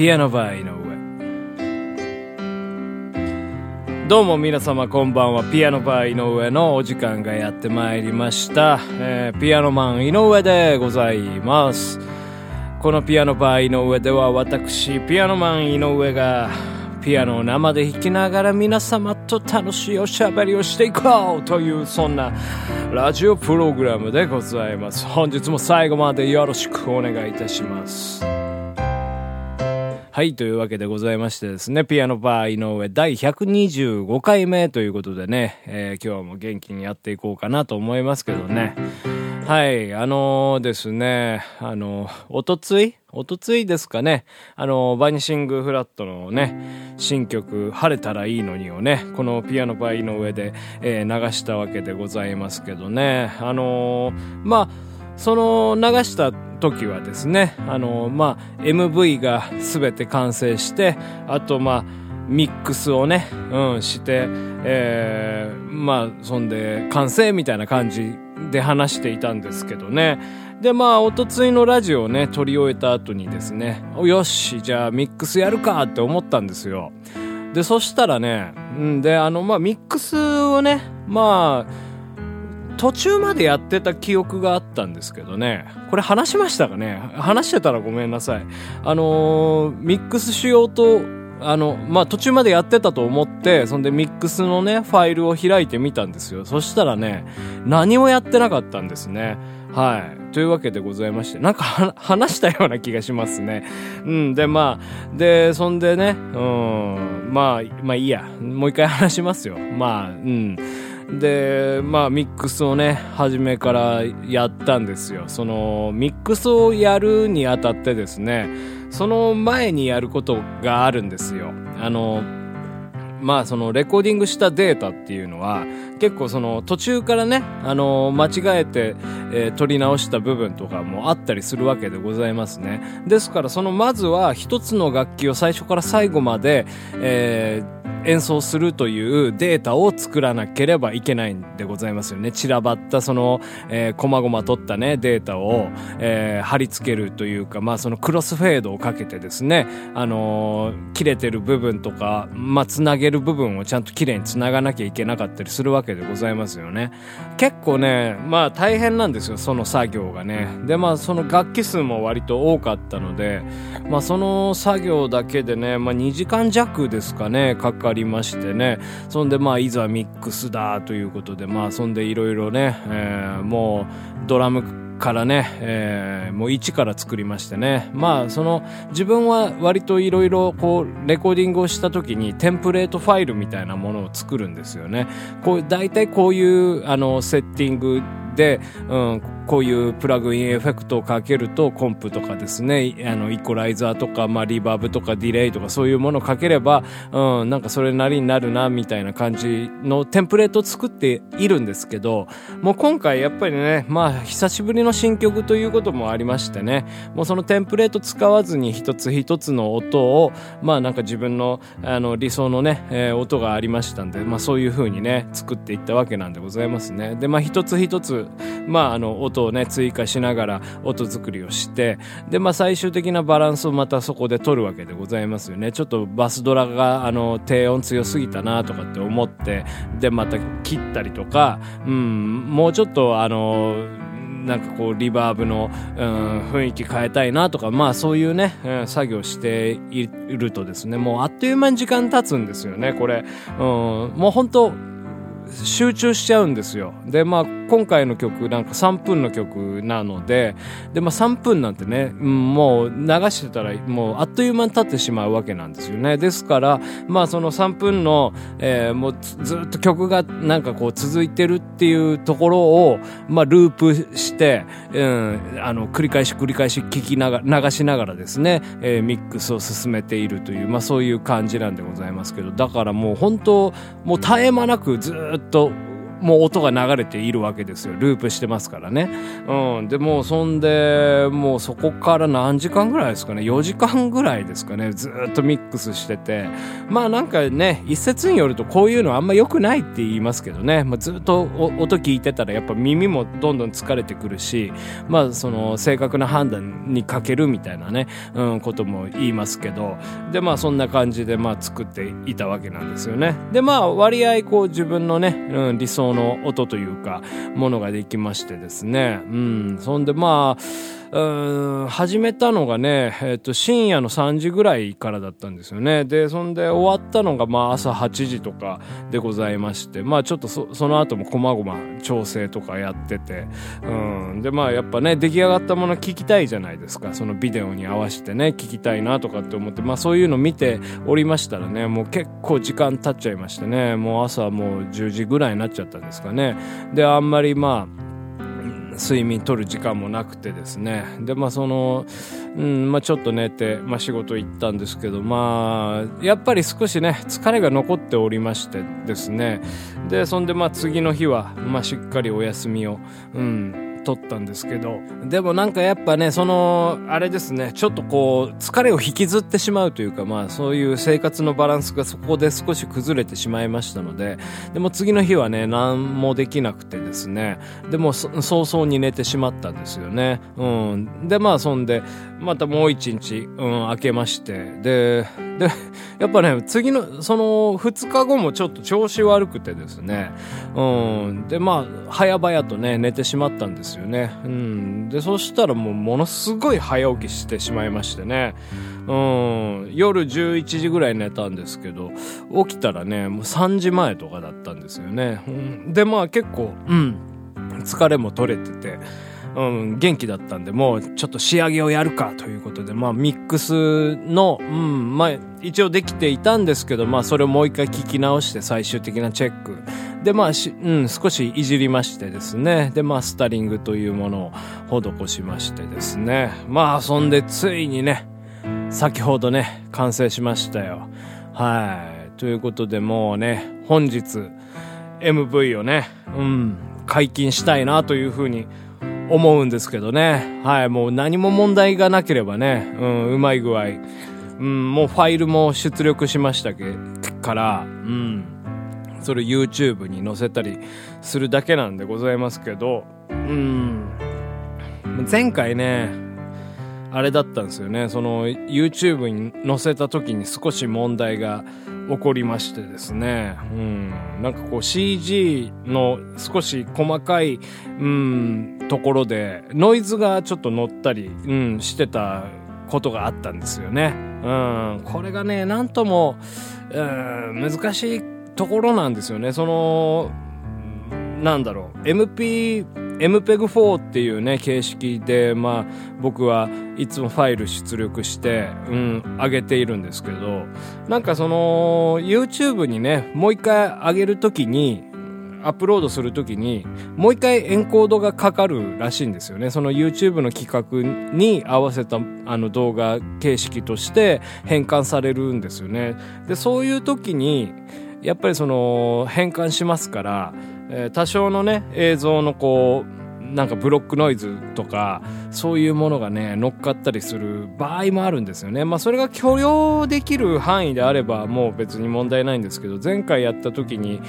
ピアノバー井上。どうも皆様こんばんは。ピアノバー井上のお時間がやってまいりました、えーピアノマン井上でございます。このピアノバー井上では私ピアノマン井上がピアノを生で弾きながら皆様と楽しいおしゃべりをしていこうというそんなラジオプログラムでございます。本日も最後までよろしくお願いいたします。はい、というわけでございましてですね、ピアノバー井上第125回目ということでね、えー今日も元気にやっていこうかなと思いますけどね。はい、あのーですね、あのーおとついおとついですかね、あのバニシングフラットのね、新曲、晴れたらいいのにをね、このピアノバー井上で、えー流したわけでございますけどね、あのーまあ、その流した時はですね、あの、まあ、MV が全て完成して、あと、まあ、ミックスをね、うん、して、えー、まあ、そんで、完成みたいな感じで話していたんですけどね。で、まあ、おとついのラジオをね、撮り終えた後にですね、よし、じゃあミックスやるかって思ったんですよ。で、そしたらね、うん、で、あの、まあ、ミックスをね、まあ、途中までやってた記憶があったんですけどね。これ話しましたかね？話してたらごめんなさい。あのーミックスしようと、あの、まあ、途中までやってたと思って、そんでミックスのね、ファイルを開いてみたんですよ。そしたらね、何もやってなかったんですね。はい。というわけでございまして、なんか話したような気がしますね。うん。で、まあ、で、そんでね、うん、まあ、まあいいや。もう一回話しますよ。まあ、うん。で、まあ、ミックスをね、初めからやったんですよ。その、ミックスをやるにあたってですね、その前にやることがあるんですよ。あの、まあそのレコーディングしたデータっていうのは結構その途中からね、あの間違えて、えー取り直した部分とかもあったりするわけでございますね。ですからそのまずは一つの楽器を最初から最後まで、えー演奏するというデータを作らなければいけないんでございますよね。散らばったその、えー、細々取ったね、データを、えー貼り付けるというか、まあそのクロスフェードをかけてですね、あのー切れてる部分とか、まあつなげる部分をちゃんと綺麗につながなきゃいけなかったりするわけでございますよね。結構ね、まあ大変なんですよ、その作業がね。で、まあその楽器数も割と多かったので、まあその作業だけでね、まあ2時間弱ですかね、かかりましてね。そんでまあいざミックスだということで、まあそんでいろいろね、えーもうドラムからね、えーもう一から作りましてね。まあ、その、自分は割といろいろこう、レコーディングをした時にテンプレートファイルみたいなものを作るんですよね。こう、大体こういう、あの、セッティングで、うん、こういうプラグインエフェクトをかけるとコンプとかですね、あの、イコライザーとか、まあ、リバーブとかディレイとかそういうものをかければ、うん、なんかそれなりになるな、みたいな感じのテンプレートを作っているんですけど、もう今回やっぱりね、まあ、久しぶりの新曲ということもありましてね、もうそのテンプレート使わずに一つ一つの音を、まあなんか自分の、あの、理想のね、えー音がありましたんで、まあそういう風にね、作っていったわけなんでございますね。で、まあ一つ一つ、まああの、音をね、追加しながら音作りをして、で、まあ最終的なバランスをまたそこで取るわけでございますよね。ちょっとバスドラが、あの、低音強すぎたなとかって思って、で、また切ったりとか、うん、もうちょっとあの、なんかこうリバーブの、うん、雰囲気変えたいなとかまあそういうね、うん作業しているとですねもうあっという間に時間経つんですよねこれ、うん、もう本当集中しちゃうんですよ。でまあ今回の曲なんか3分の曲なのでで、まあ、3分なんてね、もう流してたらもうあっという間に経ってしまうわけなんですよね。ですからまあその3分の、えーもうずっと曲がなんかこう続いてるっていうところを、まあ、ループして、うん、あの繰り返し繰り返し聞きながら流しながらですね、えーミックスを進めているという、まあ、そういう感じなんでございますけど。だからもう本当もう絶え間なくずっともう音が流れているわけですよ。ループしてますからね。うん。で、もうそんで、もうそこから何時間ぐらいですかね。4時間ぐらいですかね。ずっとミックスしてて。まあなんかね、一説によるとこういうのはあんま良くないって言いますけどね。まあ、ずっと音聞いてたらやっぱ耳もどんどん疲れてくるし、まあその正確な判断に欠けるみたいなね、うん、ことも言いますけど。で、まあそんな感じでまあ作っていたわけなんですよね。で、まあ割合こう自分のね、うん、理想の音というか、ものができましてですね。うん。そんでまあ、うん、始めたのがね、えっ、と、深夜の3時ぐらいからだったんですよね。で、そんで終わったのが、まあ朝8時とかでございまして、まあちょっとそその後も細々調整とかやってて、うん。で、まあやっぱね、出来上がったもの聞きたいじゃないですか。そのビデオに合わせてね、聞きたいなとかって思って、まあそういうの見ておりましたらね、もう結構時間経っちゃいましてね、もう朝もう10時ぐらいになっちゃったんですかね。で、あんまりまあ、睡眠取る時間もなくてですね。で、まあその、うん、まあちょっと寝て、まあ仕事行ったんですけど、まあ、やっぱり少しね、疲れが残っておりましてですね。で、そんでまあ次の日は、まあしっかりお休みを、うん、撮ったんですけど、でもなんかやっぱね、その、あれですね、ちょっとこう、疲れを引きずってしまうというか、まあそういう生活のバランスがそこで少し崩れてしまいましたので、でも次の日はね、何もできなくてですね、でも早々に寝てしまったんですよね。うん。で、まあそんで、またもう一日、うん、明けまして、で、で、やっぱね、次の、その、二日後もちょっと調子悪くてですね、うん。で、まあ、早々とね、寝てしまったんですですよね。うん。で、そしたらもう、ものすごい早起きしてしまいましてね、うん。夜11時ぐらい寝たんですけど、起きたらね、もう3時前とかだったんですよね。うん、で、まあ結構、うん。疲れも取れてて、うん、元気だったんで、もうちょっと仕上げをやるかということで、まあミックスの、うん、まあ一応できていたんですけど、まあそれをもう一回聞き直して最終的なチェック。で、まあし、うん、少しいじりましてですね。で、まあスタリングというものを施しましてですね。まあそんでついにね、先ほどね、完成しましたよ。はい。ということでもうね、本日、MV をね、うん、解禁したいなというふうに思うんですけどね。はい、もう何も問題がなければね、うん、うまい具合。うん、もうファイルも出力しましたけから、うん、それ YouTube に載せたりするだけなんでございますけど、うん、前回ね、あれだったんですよね。その YouTube に載せた時に少し問題が起こりましてですね。うん。なんかこう CG の少し細かい、うん、ところでノイズがちょっと乗ったり、うん、してたことがあったんですよね。うん。これがね、なんとも、うん、難しいところなんですよね。その、なんだろう。MP、MPEG4 っていうね、形式で、まあ、僕はいつもファイル出力して、うん、上げているんですけど、なんかその、YouTube にね、もう一回上げるときに、アップロードするときに、もう一回エンコードがかかるらしいんですよね。その YouTube の企画に合わせたあの動画形式として変換されるんですよね。で、そういう時に、やっぱりその変換しますから、えー、多少のね、映像のこう、なんかブロックノイズとか、そういうものがね、乗っかったりする場合もあるんですよね。まあそれが許容できる範囲であればもう別に問題ないんですけど、前回やった時に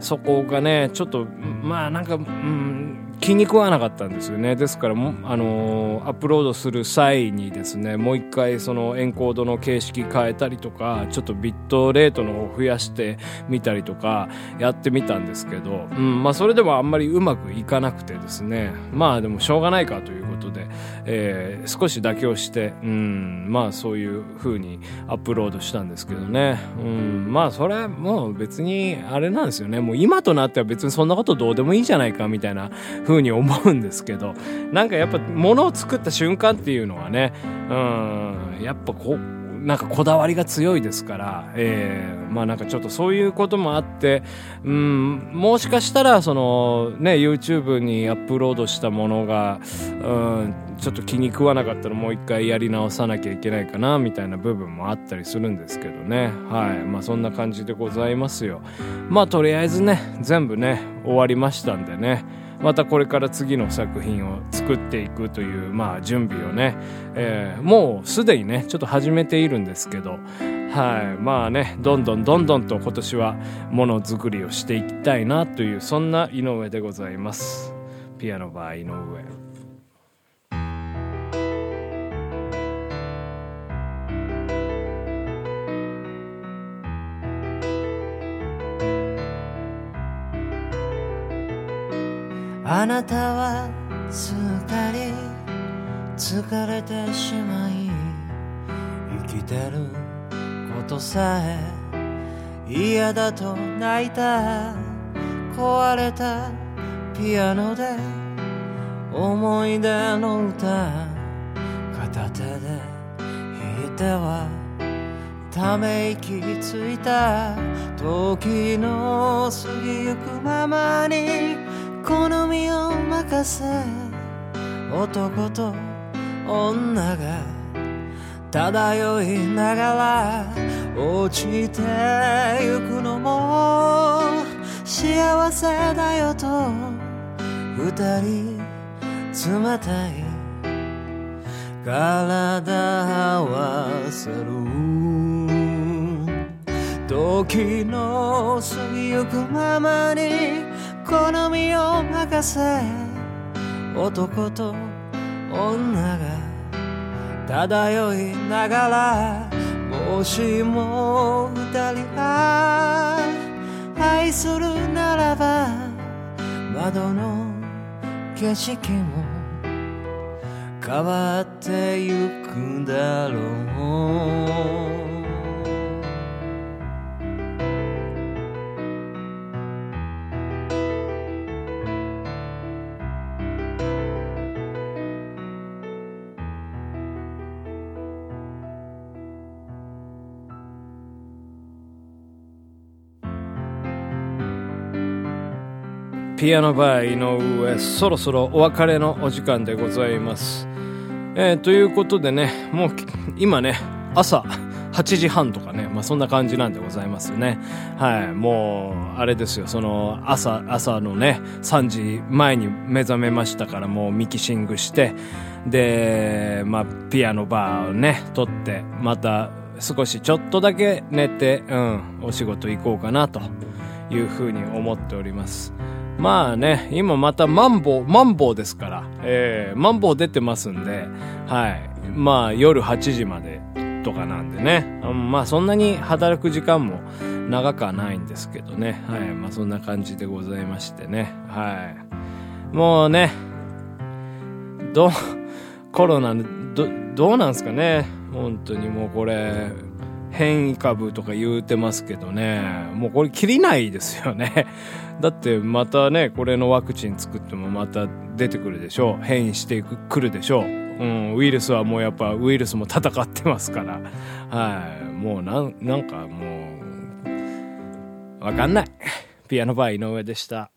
そこがね、ちょっと、まあなんか、うん、気に食わなかったんですよね。ですから、あの、アップロードする際にですね、もう一回そのエンコードの形式変えたりとか、ちょっとビットレートのを増やしてみたりとか、やってみたんですけど、うん、まあそれでもあんまりうまくいかなくてですね、まあでもしょうがないかということで、えー、少し妥協して、うん、まあそういう風にアップロードしたんですけどね、うん、まあそれもう別にあれなんですよね、もう今となっては別にそんなことどうでもいいじゃないかみたいな風に思うんですけど、なんかやっぱ物を作った瞬間っていうのはね、うん、やっぱこう、なんかこだわりが強いですから、えー、まあなんかちょっとそういうこともあって、うん、もしかしたらそのね、YouTube にアップロードしたものが、うん、ちょっと気に食わなかったらもう一回やり直さなきゃいけないかなみたいな部分もあったりするんですけどね。はい。まあそんな感じでございますよ。まあとりあえずね、全部ね、終わりましたんでね。またこれから次の作品を作っていくという、まあ、準備をね、えー、もうすでにねちょっと始めているんですけどはい。まあねどんどんどんどんと今年はものづくりをしていきたいなというそんな井上でございます。ピアノバー井上。あなたはすっかり疲れてしまい生きてることさえ嫌だと泣いた。壊れたピアノで思い出の歌。片手で弾いてはため息ついた時の過ぎゆくままに。好みを任せ男と女が漂いながら落ちてゆくのも幸せだよと二人冷たい体合わせる時の過ぎゆくままに好みを任せ男と女が漂いながらもしも二人が愛するならば窓の景色も変わってゆくだろうピアノバー井上そろそろお別れのお時間でございます、えー、ということでねもう今ね朝8時半とかね、まあ、そんな感じなんでございますね。はい。もう、あれですよ、その、朝、朝のね、3時前に目覚めましたから、もうミキシングして、で、まあ、ピアノバーをね、取って、また、少しちょっとだけ寝て、うん、お仕事行こうかな、というふうに思っております。まあね、今またマンボウ、マンボウですから、えー、マンボウ出てますんで、はい。まあ夜8時までとかなんでね、まあそんなに働く時間も長くはないんですけどね、はい。まあそんな感じでございましてね、はい。もうね、ど、コロナ、ど、どうなんすかね、本当にもうこれ、変異株とか言うてますけどね、もうこれ切りないですよね。だってまたね、これのワクチン作ってもまた出てくるでしょう。変異してくるでしょう。うん、ウイルスはもうやっぱウイルスも戦ってますから。はい。もうなん、なんかもう、わかんない。ピアノバー井上でした。